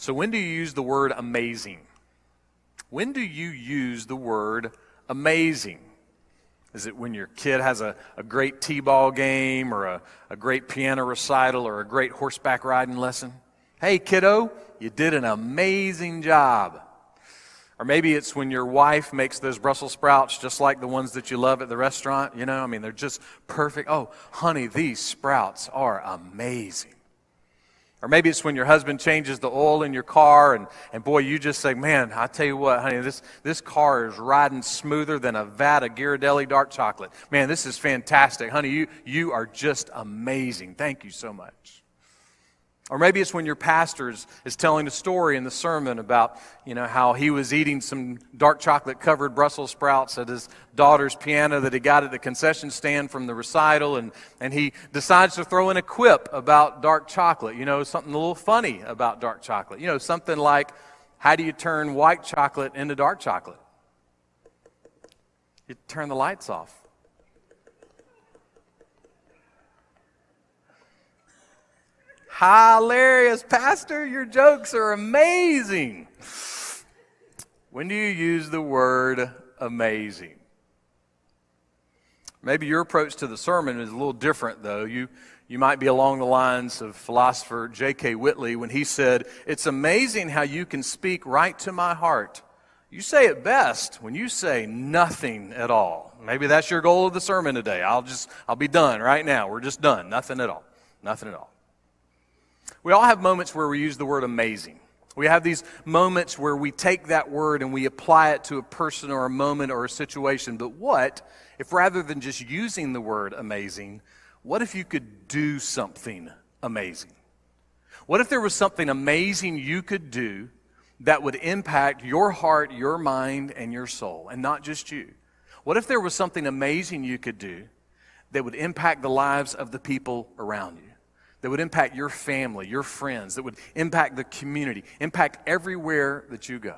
So, when do you use the word amazing? When do you use the word amazing? Is it when your kid has a, a great T ball game or a, a great piano recital or a great horseback riding lesson? Hey, kiddo, you did an amazing job. Or maybe it's when your wife makes those Brussels sprouts just like the ones that you love at the restaurant. You know, I mean, they're just perfect. Oh, honey, these sprouts are amazing. Or maybe it's when your husband changes the oil in your car, and, and boy, you just say, Man, I tell you what, honey, this, this car is riding smoother than a vat of Ghirardelli dark chocolate. Man, this is fantastic. Honey, you, you are just amazing. Thank you so much. Or maybe it's when your pastor is, telling a story in the sermon about, you know, how he was eating some dark chocolate covered Brussels sprouts at his daughter's piano that he got at the concession stand from the recital, and, and he decides to throw in a quip about dark chocolate, you know, something a little funny about dark chocolate. You know, something like, how do you turn white chocolate into dark chocolate? You turn the lights off. Hilarious, Pastor. Your jokes are amazing. When do you use the word amazing? Maybe your approach to the sermon is a little different, though. You, you might be along the lines of philosopher J.K. Whitley when he said, It's amazing how you can speak right to my heart. You say it best when you say nothing at all. Maybe that's your goal of the sermon today. I'll just, I'll be done right now. We're just done. Nothing at all. Nothing at all. We all have moments where we use the word amazing. We have these moments where we take that word and we apply it to a person or a moment or a situation. But what if rather than just using the word amazing, what if you could do something amazing? What if there was something amazing you could do that would impact your heart, your mind, and your soul, and not just you? What if there was something amazing you could do that would impact the lives of the people around you? That would impact your family, your friends, that would impact the community, impact everywhere that you go.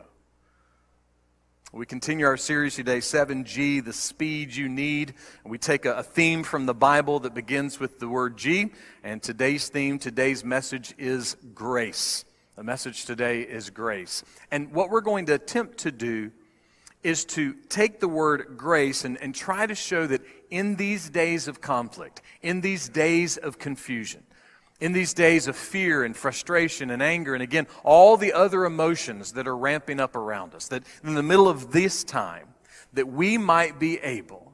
We continue our series today, 7G, the speed you need. And we take a, a, theme from the Bible that begins with the word G. And today's theme, today's message is grace. The message today is grace. And what we're going to attempt to do is to take the word grace and, and try to show that in these days of conflict, in these days of confusion, in these days of fear and frustration and anger, and again, all the other emotions that are ramping up around us, that in the middle of this time, that we might be able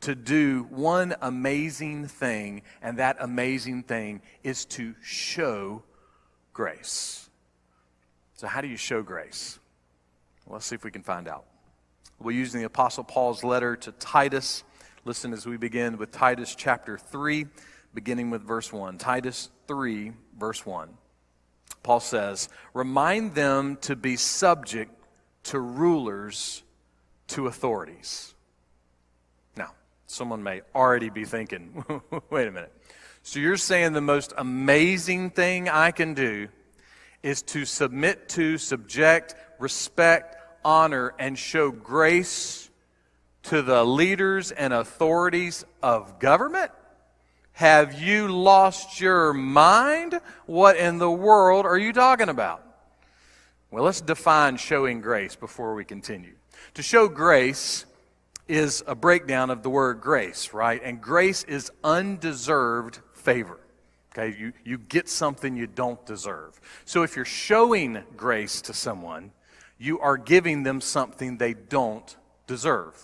to do one amazing thing, and that amazing thing is to show grace. So, how do you show grace? Well, let's see if we can find out. We'll use the Apostle Paul's letter to Titus. Listen as we begin with Titus chapter 3 beginning with verse 1. Titus 3, verse 1. Paul says, Remind them to be subject to rulers, to authorities. Now, someone may already be thinking, wait a minute. So you're saying the most amazing thing I can do is to submit to, subject, respect, honor, and show grace to the leaders and authorities of government? Have you lost your mind? What in the world are you talking about? Well, let's define showing grace before we continue. To show grace is a breakdown of the word grace, right? And grace is undeserved favor. Okay, you, you get something you don't deserve. So if you're showing grace to someone, you are giving them something they don't deserve.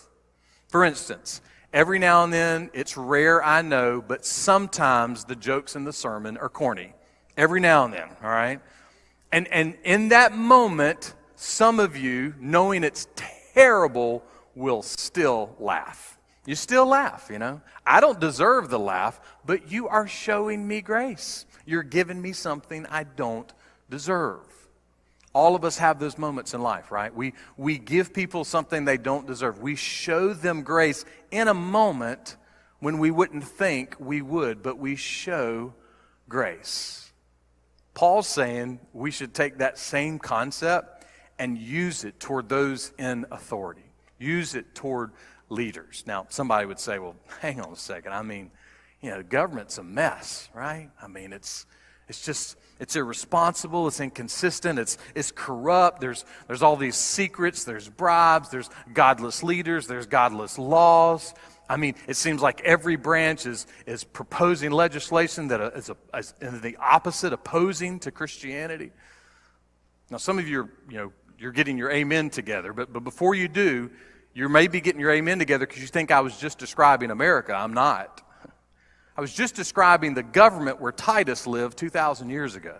For instance, Every now and then, it's rare, I know, but sometimes the jokes in the sermon are corny. Every now and then, all right? And, and in that moment, some of you, knowing it's terrible, will still laugh. You still laugh, you know? I don't deserve the laugh, but you are showing me grace. You're giving me something I don't deserve. All of us have those moments in life, right? We, we give people something they don't deserve. We show them grace in a moment when we wouldn't think we would, but we show grace. Paul's saying we should take that same concept and use it toward those in authority, use it toward leaders. Now, somebody would say, well, hang on a second. I mean, you know, government's a mess, right? I mean, it's It's just, it's irresponsible, it's inconsistent, it's, it's corrupt. There's, there's all these secrets, there's bribes, there's godless leaders, there's godless laws. I mean, it seems like every branch is, is proposing legislation that is, a, is the opposite, opposing to Christianity. Now, some of you are, you know, you're getting your amen together, but, but before you do, you may be getting your amen together because you think I was just describing America. I'm not. I was just describing the government where Titus lived 2,000 years ago.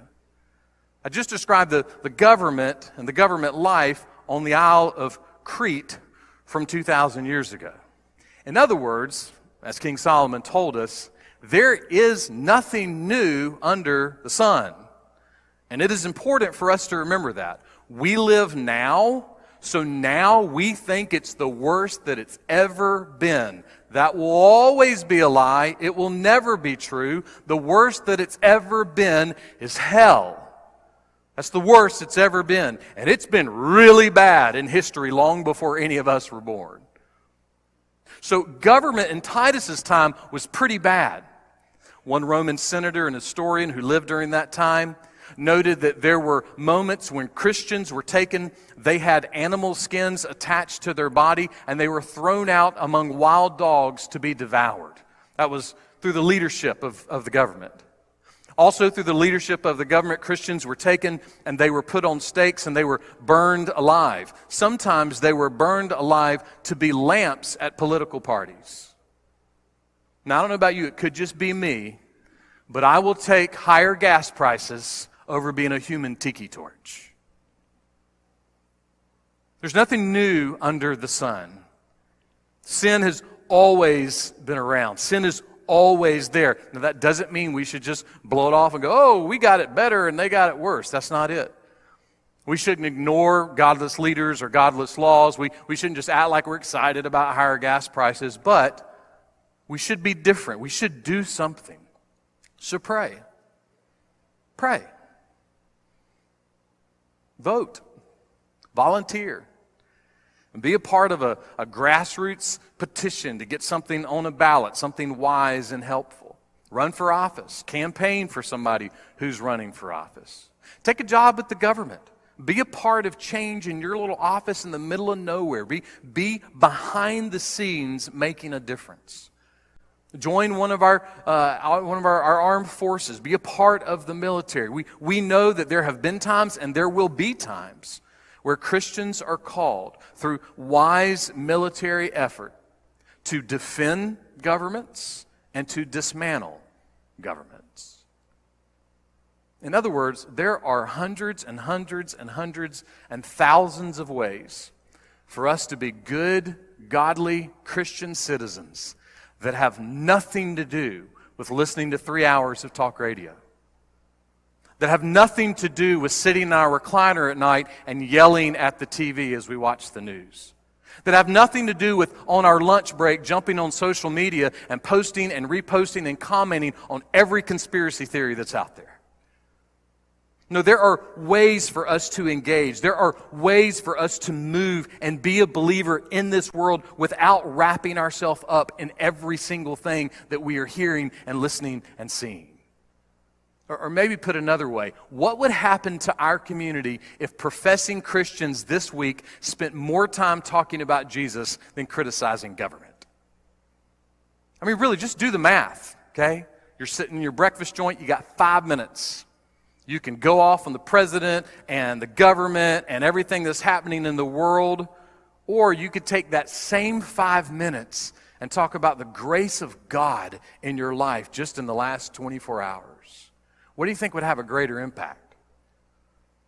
I just described the, the government and the government life on the Isle of Crete from 2,000 years ago. In other words, as King Solomon told us, there is nothing new under the sun. And it is important for us to remember that. We live now, so now we think it's the worst that it's ever been. That will always be a lie. It will never be true. The worst that it's ever been is hell. That's the worst it's ever been. And it's been really bad in history long before any of us were born. So, government in Titus's time was pretty bad. One Roman senator and historian who lived during that time noted that there were moments when Christians were taken, they had animal skins attached to their body, and they were thrown out among wild dogs to be devoured. That was through the leadership of, of the government. Also, through the leadership of the government, Christians were taken and they were put on stakes and they were burned alive. Sometimes they were burned alive to be lamps at political parties. Now, I don't know about you, it could just be me, but I will take higher gas prices over being a human tiki torch. There's nothing new under the sun. Sin has always been around. Sin is always there. Now, that doesn't mean we should just blow it off and go, oh, we got it better and they got it worse. That's not it. We shouldn't ignore godless leaders or godless laws. We, we shouldn't just act like we're excited about higher gas prices, but we should be different. We should do something. So pray. Pray. Vote. Volunteer. And be a part of a, a grassroots petition to get something on a ballot, something wise and helpful. Run for office. Campaign for somebody who's running for office. Take a job at the government. Be a part of change in your little office in the middle of nowhere. Be, be behind the scenes making a difference. Join one of our, uh, one of our, our, armed forces. Be a part of the military. We, we know that there have been times and there will be times where Christians are called through wise military effort to defend governments and to dismantle governments. In other words, there are hundreds and hundreds and hundreds and thousands of ways for us to be good, godly Christian citizens that have nothing to do with listening to three hours of talk radio that have nothing to do with sitting in our recliner at night and yelling at the TV as we watch the news. That have nothing to do with on our lunch break jumping on social media and posting and reposting and commenting on every conspiracy theory that's out there. No, there are ways for us to engage. There are ways for us to move and be a believer in this world without wrapping ourselves up in every single thing that we are hearing and listening and seeing. Or, or maybe put another way, what would happen to our community if professing Christians this week spent more time talking about Jesus than criticizing government? I mean, really, just do the math, okay? You're sitting in your breakfast joint, you got five minutes. You can go off on the president and the government and everything that's happening in the world, or you could take that same five minutes and talk about the grace of God in your life just in the last 24 hours. What do you think would have a greater impact?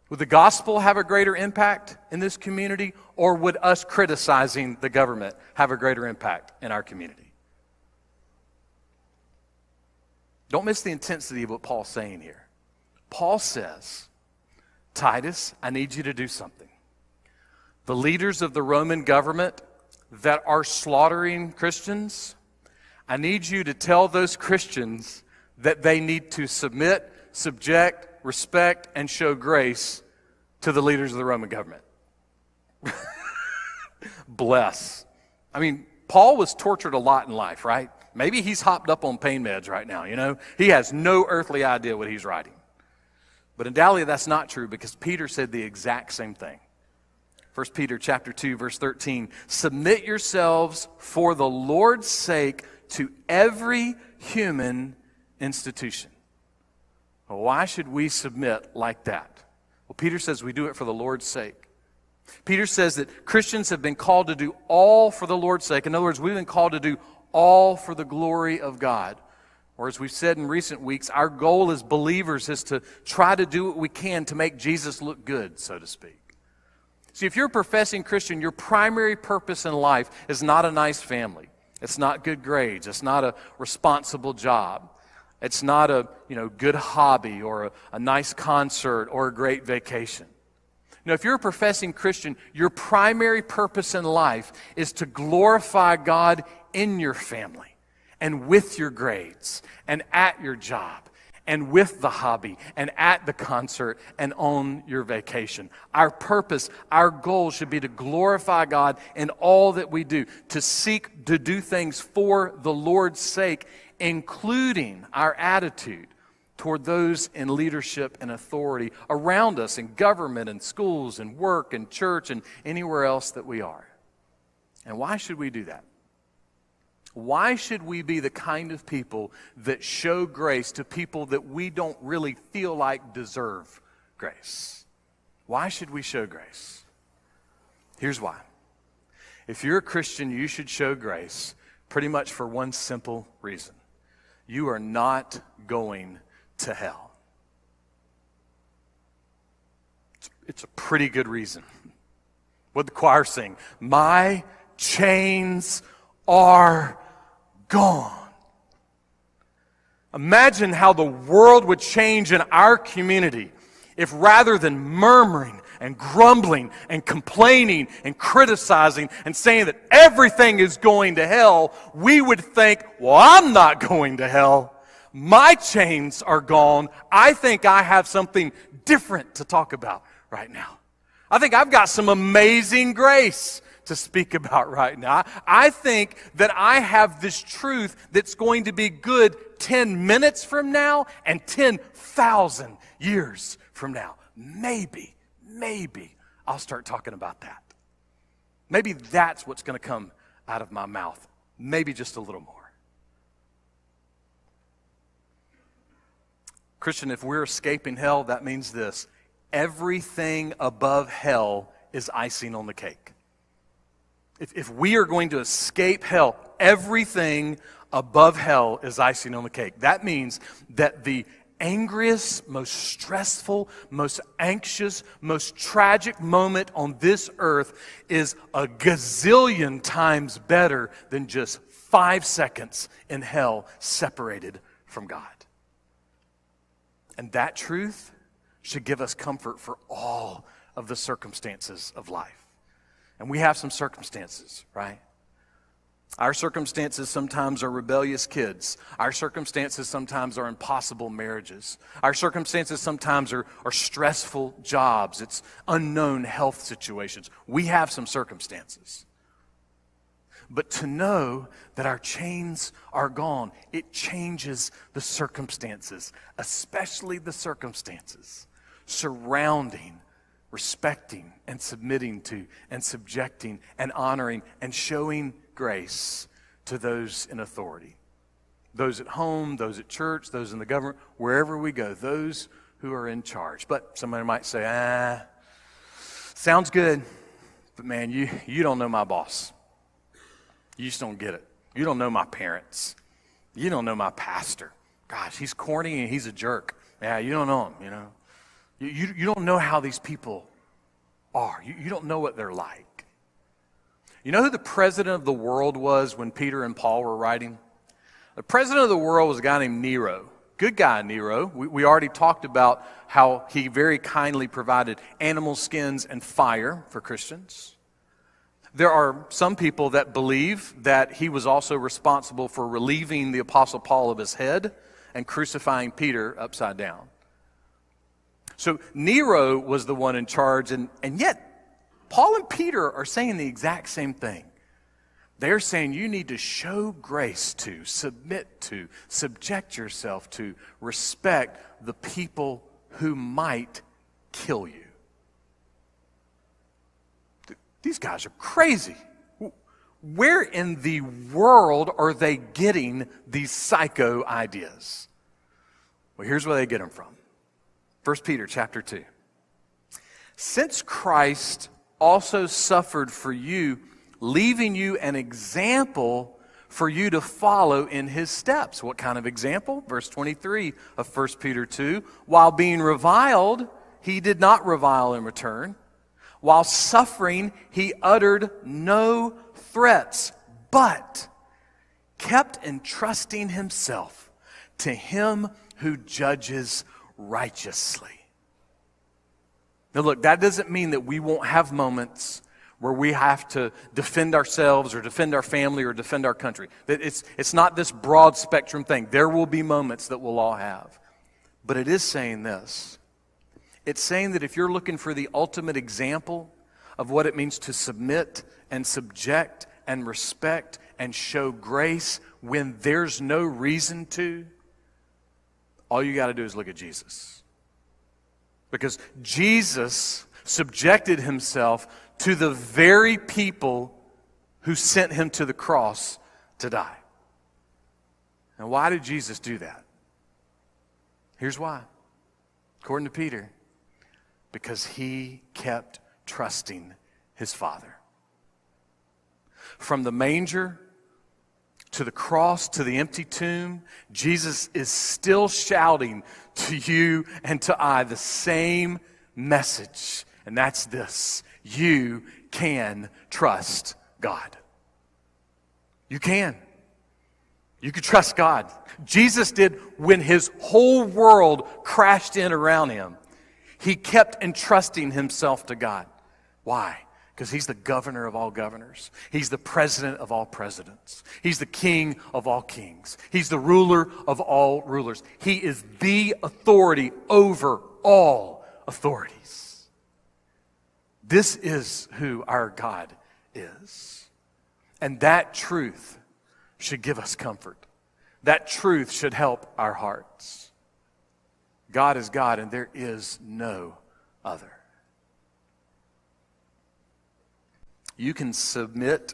Would the gospel have a greater impact in this community, or would us criticizing the government have a greater impact in our community? Don't miss the intensity of what Paul's saying here. Paul says, Titus, I need you to do something. The leaders of the Roman government that are slaughtering Christians, I need you to tell those Christians that they need to submit subject, respect, and show grace to the leaders of the Roman government. Bless. I mean, Paul was tortured a lot in life, right? Maybe he's hopped up on pain meds right now, you know? He has no earthly idea what he's writing. But undoubtedly that's not true because Peter said the exact same thing. 1 Peter chapter 2 verse 13, submit yourselves for the Lord's sake to every human institution. Well, why should we submit like that? Well, Peter says we do it for the Lord's sake. Peter says that Christians have been called to do all for the Lord's sake. In other words, we've been called to do all for the glory of God. Or as we've said in recent weeks, our goal as believers is to try to do what we can to make Jesus look good, so to speak. See, if you're a professing Christian, your primary purpose in life is not a nice family. It's not good grades. It's not a responsible job. It's not a you know, good hobby or a, a nice concert or a great vacation. Now, if you're a professing Christian, your primary purpose in life is to glorify God in your family and with your grades and at your job and with the hobby and at the concert and on your vacation. Our purpose, our goal should be to glorify God in all that we do, to seek to do things for the Lord's sake, including our attitude toward those in leadership and authority around us in government and schools and work and church and anywhere else that we are. And why should we do that? Why should we be the kind of people that show grace to people that we don't really feel like deserve grace? Why should we show grace? Here's why. If you're a Christian, you should show grace pretty much for one simple reason you are not going to hell. It's a pretty good reason. What the choir sing? My chains are gone. Imagine how the world would change in our community if rather than murmuring and grumbling and complaining and criticizing and saying that everything is going to hell, we would think, well, I'm not going to hell. My chains are gone. I think I have something different to talk about right now. I think I've got some amazing grace to speak about right now. I think that I have this truth that's going to be good 10 minutes from now and 10,000 years from now. Maybe, maybe I'll start talking about that. Maybe that's what's going to come out of my mouth. Maybe just a little more. Christian, if we're escaping hell, that means this everything above hell is icing on the cake. If, if we are going to escape hell, everything above hell is icing on the cake. That means that the angriest, most stressful, most anxious, most tragic moment on this earth is a gazillion times better than just five seconds in hell separated from God. And that truth should give us comfort for all of the circumstances of life. And we have some circumstances, right? Our circumstances sometimes are rebellious kids. Our circumstances sometimes are impossible marriages. Our circumstances sometimes are, are stressful jobs. It's unknown health situations. We have some circumstances. But to know that our chains are gone, it changes the circumstances, especially the circumstances surrounding, respecting, and submitting to, and subjecting, and honoring, and showing grace to those in authority. Those at home, those at church, those in the government, wherever we go, those who are in charge. But somebody might say, ah, sounds good, but man, you, you don't know my boss. You just don't get it. You don't know my parents. You don't know my pastor. Gosh, he's corny and he's a jerk. Yeah, you don't know him, you know. You, you, don't know how these people are. You, you don't know what they're like. You know who the president of the world was when Peter and Paul were writing? The president of the world was a guy named Nero. Good guy, Nero. We, we already talked about how he very kindly provided animal skins and fire for Christians. There are some people that believe that he was also responsible for relieving the Apostle Paul of his head and crucifying Peter upside down. So Nero was the one in charge, and, and yet Paul and Peter are saying the exact same thing. They're saying you need to show grace to, submit to, subject yourself to, respect the people who might kill you. These guys are crazy. Where in the world are they getting these psycho ideas? Well, here's where they get them from. 1 Peter chapter 2. Since Christ also suffered for you, leaving you an example for you to follow in his steps. What kind of example? Verse 23 of 1 Peter 2. While being reviled, he did not revile in return. While suffering, he uttered no threats, but kept entrusting himself to him who judges righteously. Now, look, that doesn't mean that we won't have moments where we have to defend ourselves or defend our family or defend our country. It's, it's not this broad spectrum thing. There will be moments that we'll all have. But it is saying this it's saying that if you're looking for the ultimate example of what it means to submit and subject and respect and show grace when there's no reason to, all you got to do is look at Jesus. Because Jesus subjected himself to the very people who sent him to the cross to die. And why did Jesus do that? Here's why. According to Peter, because he kept trusting his Father. From the manger to the cross to the empty tomb, Jesus is still shouting to you and to I the same message. And that's this you can trust God. You can. You can trust God. Jesus did when his whole world crashed in around him. He kept entrusting himself to God. Why? Because he's the governor of all governors. He's the president of all presidents. He's the king of all kings. He's the ruler of all rulers. He is the authority over all authorities. This is who our God is. And that truth should give us comfort. That truth should help our hearts. God is God, and there is no other. You can submit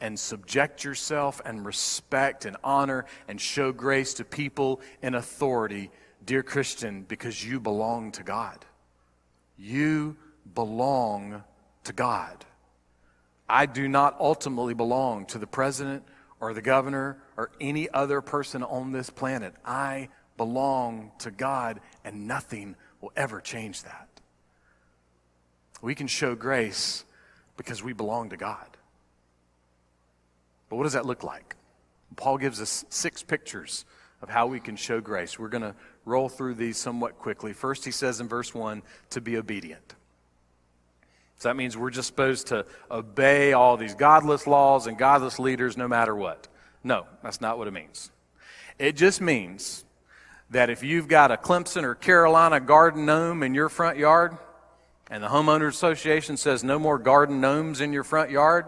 and subject yourself and respect and honor and show grace to people in authority, dear Christian, because you belong to God. You belong to God. I do not ultimately belong to the president or the governor or any other person on this planet. I belong to God, and nothing will ever change that. We can show grace because we belong to God. But what does that look like? Paul gives us six pictures of how we can show grace. We're going to roll through these somewhat quickly. First, he says in verse 1 to be obedient. So that means we're just supposed to obey all these godless laws and godless leaders no matter what. No, that's not what it means. It just means that if you've got a Clemson or Carolina garden gnome in your front yard, and the homeowners association says no more garden gnomes in your front yard,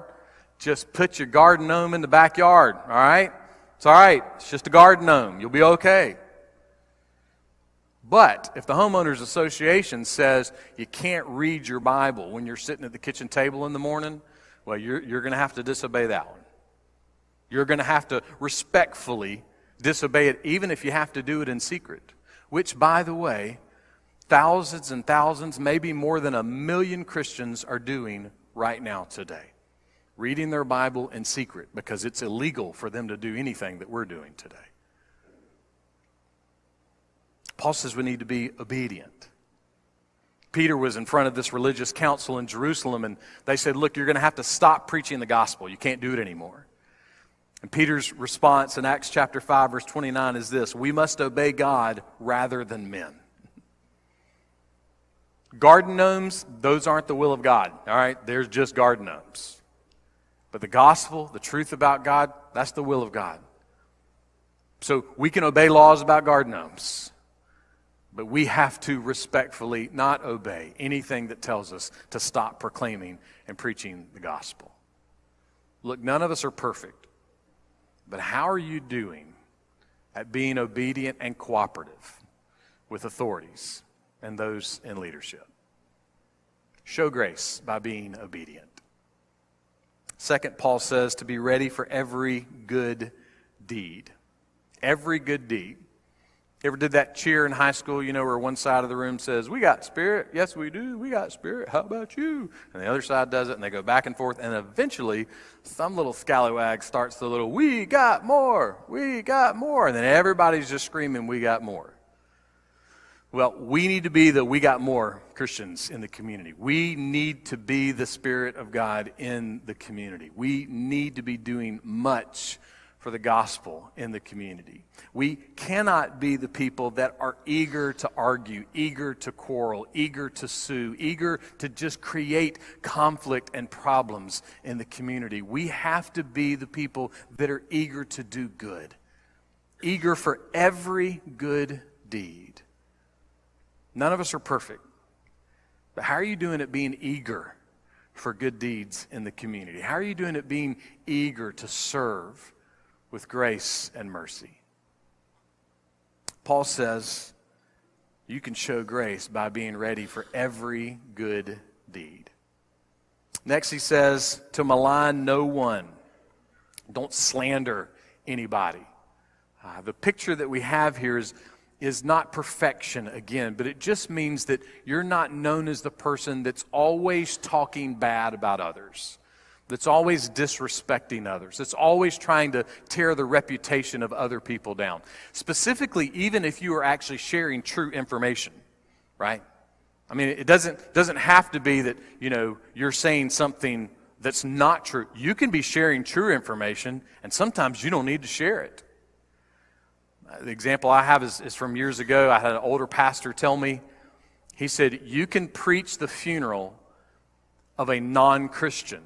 just put your garden gnome in the backyard, all right? It's all right. It's just a garden gnome. You'll be okay. But if the homeowners association says you can't read your Bible when you're sitting at the kitchen table in the morning, well, you're, you're going to have to disobey that one. You're going to have to respectfully disobey it, even if you have to do it in secret. Which, by the way, thousands and thousands, maybe more than a million Christians are doing right now today. Reading their Bible in secret because it's illegal for them to do anything that we're doing today. Paul says we need to be obedient. Peter was in front of this religious council in Jerusalem, and they said, Look, you're going to have to stop preaching the gospel. You can't do it anymore. And Peter's response in Acts chapter 5, verse 29 is this We must obey God rather than men. Garden gnomes, those aren't the will of God, all right? There's just garden gnomes. But the gospel, the truth about God, that's the will of God. So we can obey laws about garden gnomes, but we have to respectfully not obey anything that tells us to stop proclaiming and preaching the gospel. Look, none of us are perfect. But how are you doing at being obedient and cooperative with authorities? And those in leadership. Show grace by being obedient. Second, Paul says to be ready for every good deed. Every good deed. Ever did that cheer in high school, you know, where one side of the room says, We got spirit. Yes, we do. We got spirit. How about you? And the other side does it, and they go back and forth. And eventually, some little scallywag starts the little, We got more. We got more. And then everybody's just screaming, We got more. Well, we need to be the we got more Christians in the community. We need to be the Spirit of God in the community. We need to be doing much for the gospel in the community. We cannot be the people that are eager to argue, eager to quarrel, eager to sue, eager to just create conflict and problems in the community. We have to be the people that are eager to do good, eager for every good deed. None of us are perfect, but how are you doing at being eager for good deeds in the community? How are you doing at being eager to serve? with grace and mercy. Paul says you can show grace by being ready for every good deed. Next, he says to malign no one. Don't slander anybody. Uh, the picture that we have here is, is not perfection again, but it just means that you're not known as the person that's always talking bad about others that's always disrespecting others, that's always trying to tear the reputation of other people down. Specifically, even if you are actually sharing true information, right? I mean, it doesn't, doesn't have to be that, you know, you're saying something that's not true. You can be sharing true information, and sometimes you don't need to share it. The example I have is, is from years ago. I had an older pastor tell me, he said, You can preach the funeral of a non Christian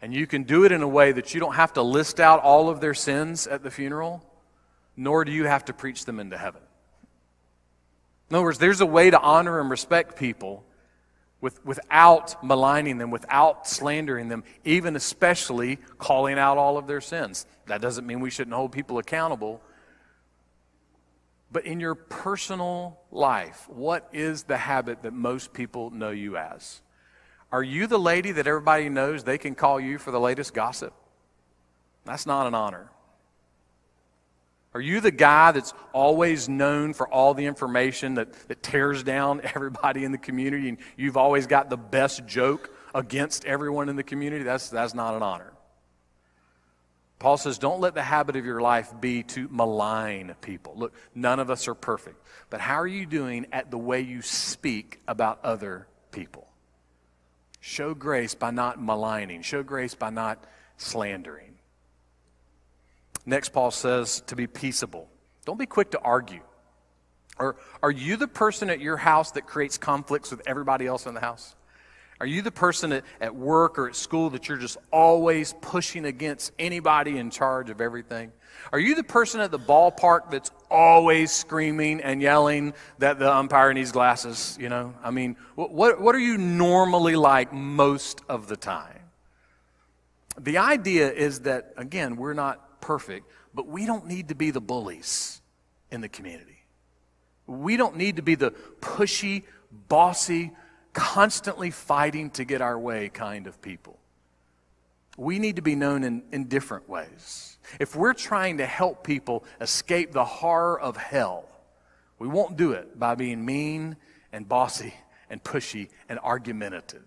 and you can do it in a way that you don't have to list out all of their sins at the funeral, nor do you have to preach them into heaven. In other words, there's a way to honor and respect people with, without maligning them, without slandering them, even especially calling out all of their sins. That doesn't mean we shouldn't hold people accountable. But in your personal life, what is the habit that most people know you as? Are you the lady that everybody knows they can call you for the latest gossip? That's not an honor. Are you the guy that's always known for all the information that, that tears down everybody in the community and you've always got the best joke against everyone in the community? That's, that's not an honor. Paul says, don't let the habit of your life be to malign people. Look, none of us are perfect. But how are you doing at the way you speak about other people? Show grace by not maligning, show grace by not slandering. Next, Paul says to be peaceable. Don't be quick to argue. Or are you the person at your house that creates conflicts with everybody else in the house? Are you the person at, at work or at school that you're just always pushing against anybody in charge of everything? Are you the person at the ballpark that's always screaming and yelling that the umpire needs glasses? You know, I mean, what, what are you normally like most of the time? The idea is that, again, we're not perfect, but we don't need to be the bullies in the community. We don't need to be the pushy, bossy, constantly fighting to get our way kind of people. We need to be known in, in different ways. If we're trying to help people escape the horror of hell, we won't do it by being mean and bossy and pushy and argumentative.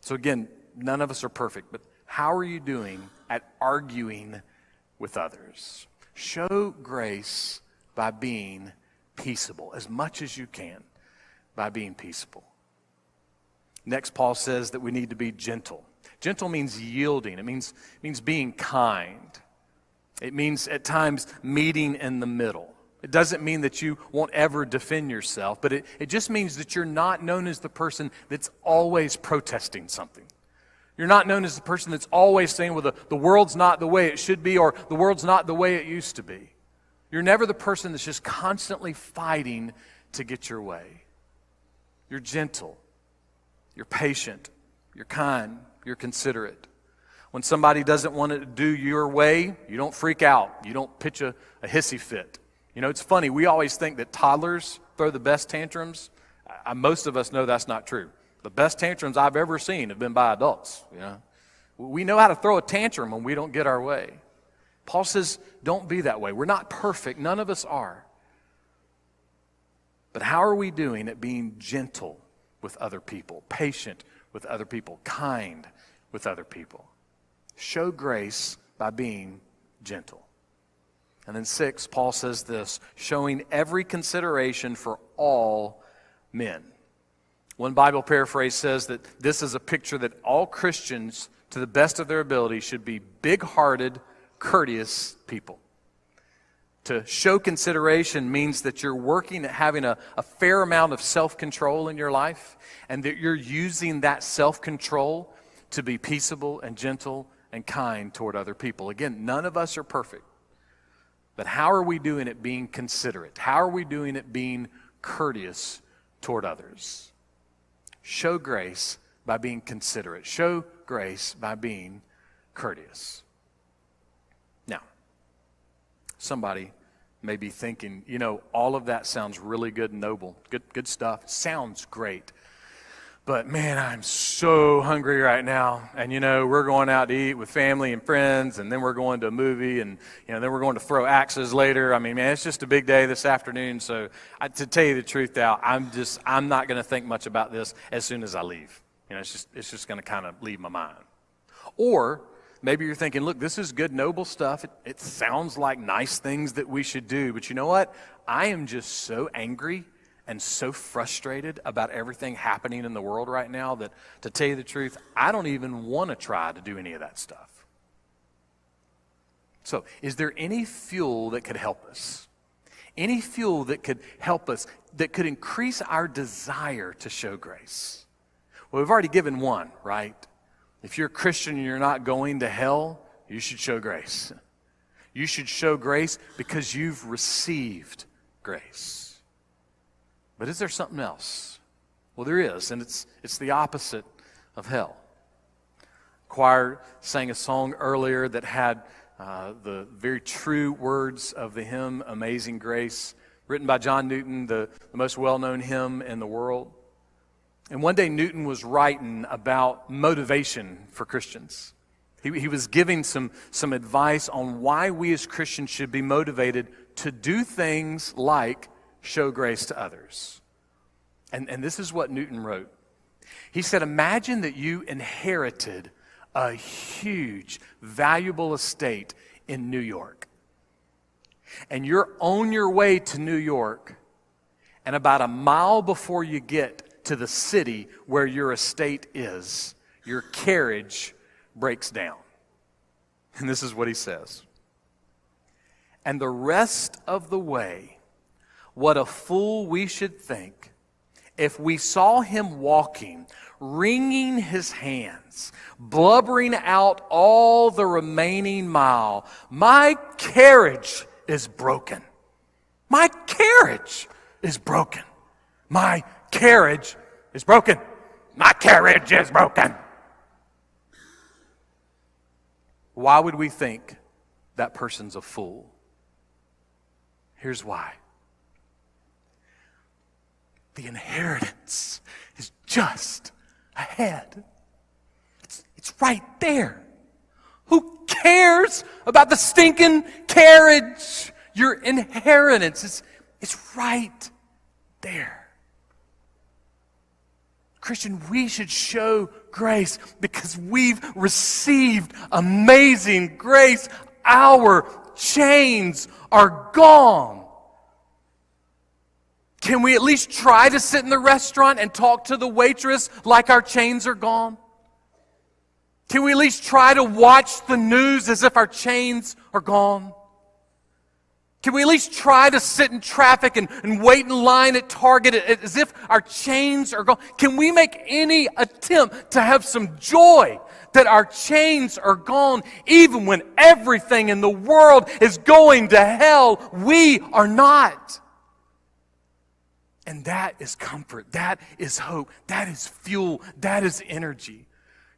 So, again, none of us are perfect, but how are you doing at arguing with others? Show grace by being peaceable as much as you can by being peaceable. Next, Paul says that we need to be gentle. Gentle means yielding, it means, means being kind. It means at times meeting in the middle. It doesn't mean that you won't ever defend yourself, but it, it just means that you're not known as the person that's always protesting something. You're not known as the person that's always saying, well, the, the world's not the way it should be, or the world's not the way it used to be. You're never the person that's just constantly fighting to get your way. You're gentle. You're patient. You're kind. You're considerate. When somebody doesn't want to do your way, you don't freak out. You don't pitch a, a hissy fit. You know, it's funny. We always think that toddlers throw the best tantrums, I, most of us know that's not true. The best tantrums I've ever seen have been by adults. You know? We know how to throw a tantrum when we don't get our way. Paul says, don't be that way. We're not perfect, none of us are. But how are we doing at being gentle with other people, patient with other people, kind with other people? Show grace by being gentle. And then, six, Paul says this showing every consideration for all men. One Bible paraphrase says that this is a picture that all Christians, to the best of their ability, should be big hearted, courteous people. To show consideration means that you're working at having a, a fair amount of self control in your life, and that you're using that self control to be peaceable and gentle and kind toward other people. Again, none of us are perfect. But how are we doing it being considerate? How are we doing it being courteous toward others? Show grace by being considerate. Show grace by being courteous. Somebody may be thinking, you know, all of that sounds really good and noble. Good, good stuff. Sounds great. But man, I'm so hungry right now. And you know, we're going out to eat with family and friends, and then we're going to a movie, and you know, then we're going to throw axes later. I mean, man, it's just a big day this afternoon. So, I, to tell you the truth, Al, I'm just I'm not going to think much about this as soon as I leave. You know, it's just it's just going to kind of leave my mind. Or maybe you're thinking, look, this is good, noble stuff. It, it sounds like nice things that we should do, but you know what? I am just so angry and so frustrated about everything happening in the world right now that, to tell you the truth, I don't even want to try to do any of that stuff. So, is there any fuel that could help us? Any fuel that could help us, that could increase our desire to show grace? Well, we've already given one, right? If you're a Christian and you're not going to hell, you should show grace. You should show grace because you've received grace. But is there something else? Well, there is, and it's, it's the opposite of hell. Choir sang a song earlier that had uh, the very true words of the hymn Amazing Grace, written by John Newton, the, the most well known hymn in the world. And one day, Newton was writing about motivation for Christians. He, he was giving some, some advice on why we as Christians should be motivated to do things like show grace to others. And, and this is what Newton wrote. He said, Imagine that you inherited a huge, valuable estate in New York. And you're on your way to New York, and about a mile before you get to the city where your estate is, your carriage breaks down. And this is what he says. And the rest of the way, what a fool we should think if we saw him walking, wringing his hands, blubbering out all the remaining mile, my carriage is broken. My carriage is broken. My carriage is broken. My carriage is broken. Why would we think that person's a fool? Here's why the inheritance is just ahead. It's, it's right there. Who cares about the stinking carriage? Your inheritance is it's right there. Christian, we should show grace because we've received amazing grace. Our chains are gone. Can we at least try to sit in the restaurant and talk to the waitress like our chains are gone? Can we at least try to watch the news as if our chains are gone? Can we at least try to sit in traffic and, and wait in line at Target as if our chains are gone? Can we make any attempt to have some joy that our chains are gone even when everything in the world is going to hell? We are not. And that is comfort. That is hope. That is fuel. That is energy.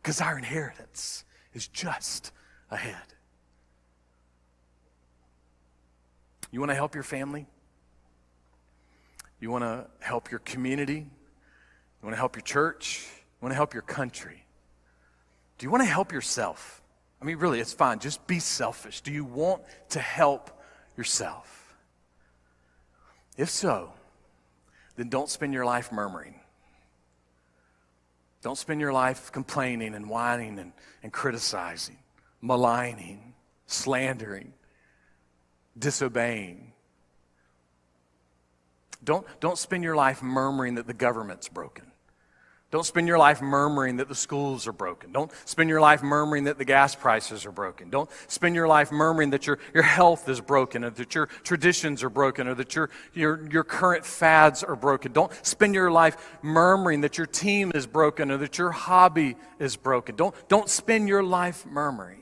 Because our inheritance is just ahead. You want to help your family? You want to help your community? You want to help your church? You want to help your country? Do you want to help yourself? I mean, really, it's fine. Just be selfish. Do you want to help yourself? If so, then don't spend your life murmuring. Don't spend your life complaining and whining and, and criticizing, maligning, slandering, disobeying. Don't, don't spend your life murmuring that the government's broken. Don't spend your life murmuring that the schools are broken. Don't spend your life murmuring that the gas prices are broken. Don't spend your life murmuring that your, your health is broken or that your traditions are broken or that your, your, your current fads are broken. Don't spend your life murmuring that your team is broken or that your hobby is broken. Don't, don't spend your life murmuring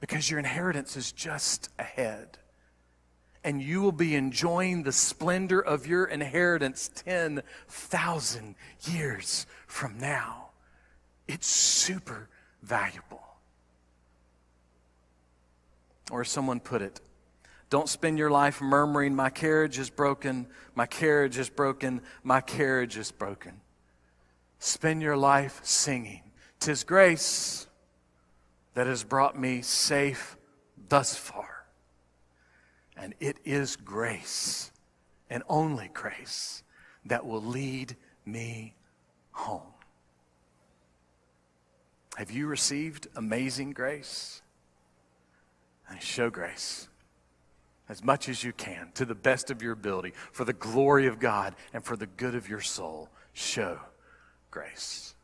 because your inheritance is just ahead and you will be enjoying the splendor of your inheritance 10,000 years from now. It's super valuable. Or someone put it, don't spend your life murmuring, My carriage is broken, my carriage is broken, my carriage is broken. Spend your life singing, Tis grace that has brought me safe thus far. And it is grace, and only grace, that will lead me home. Have you received amazing grace? And show grace as much as you can to the best of your ability for the glory of God and for the good of your soul. Show grace.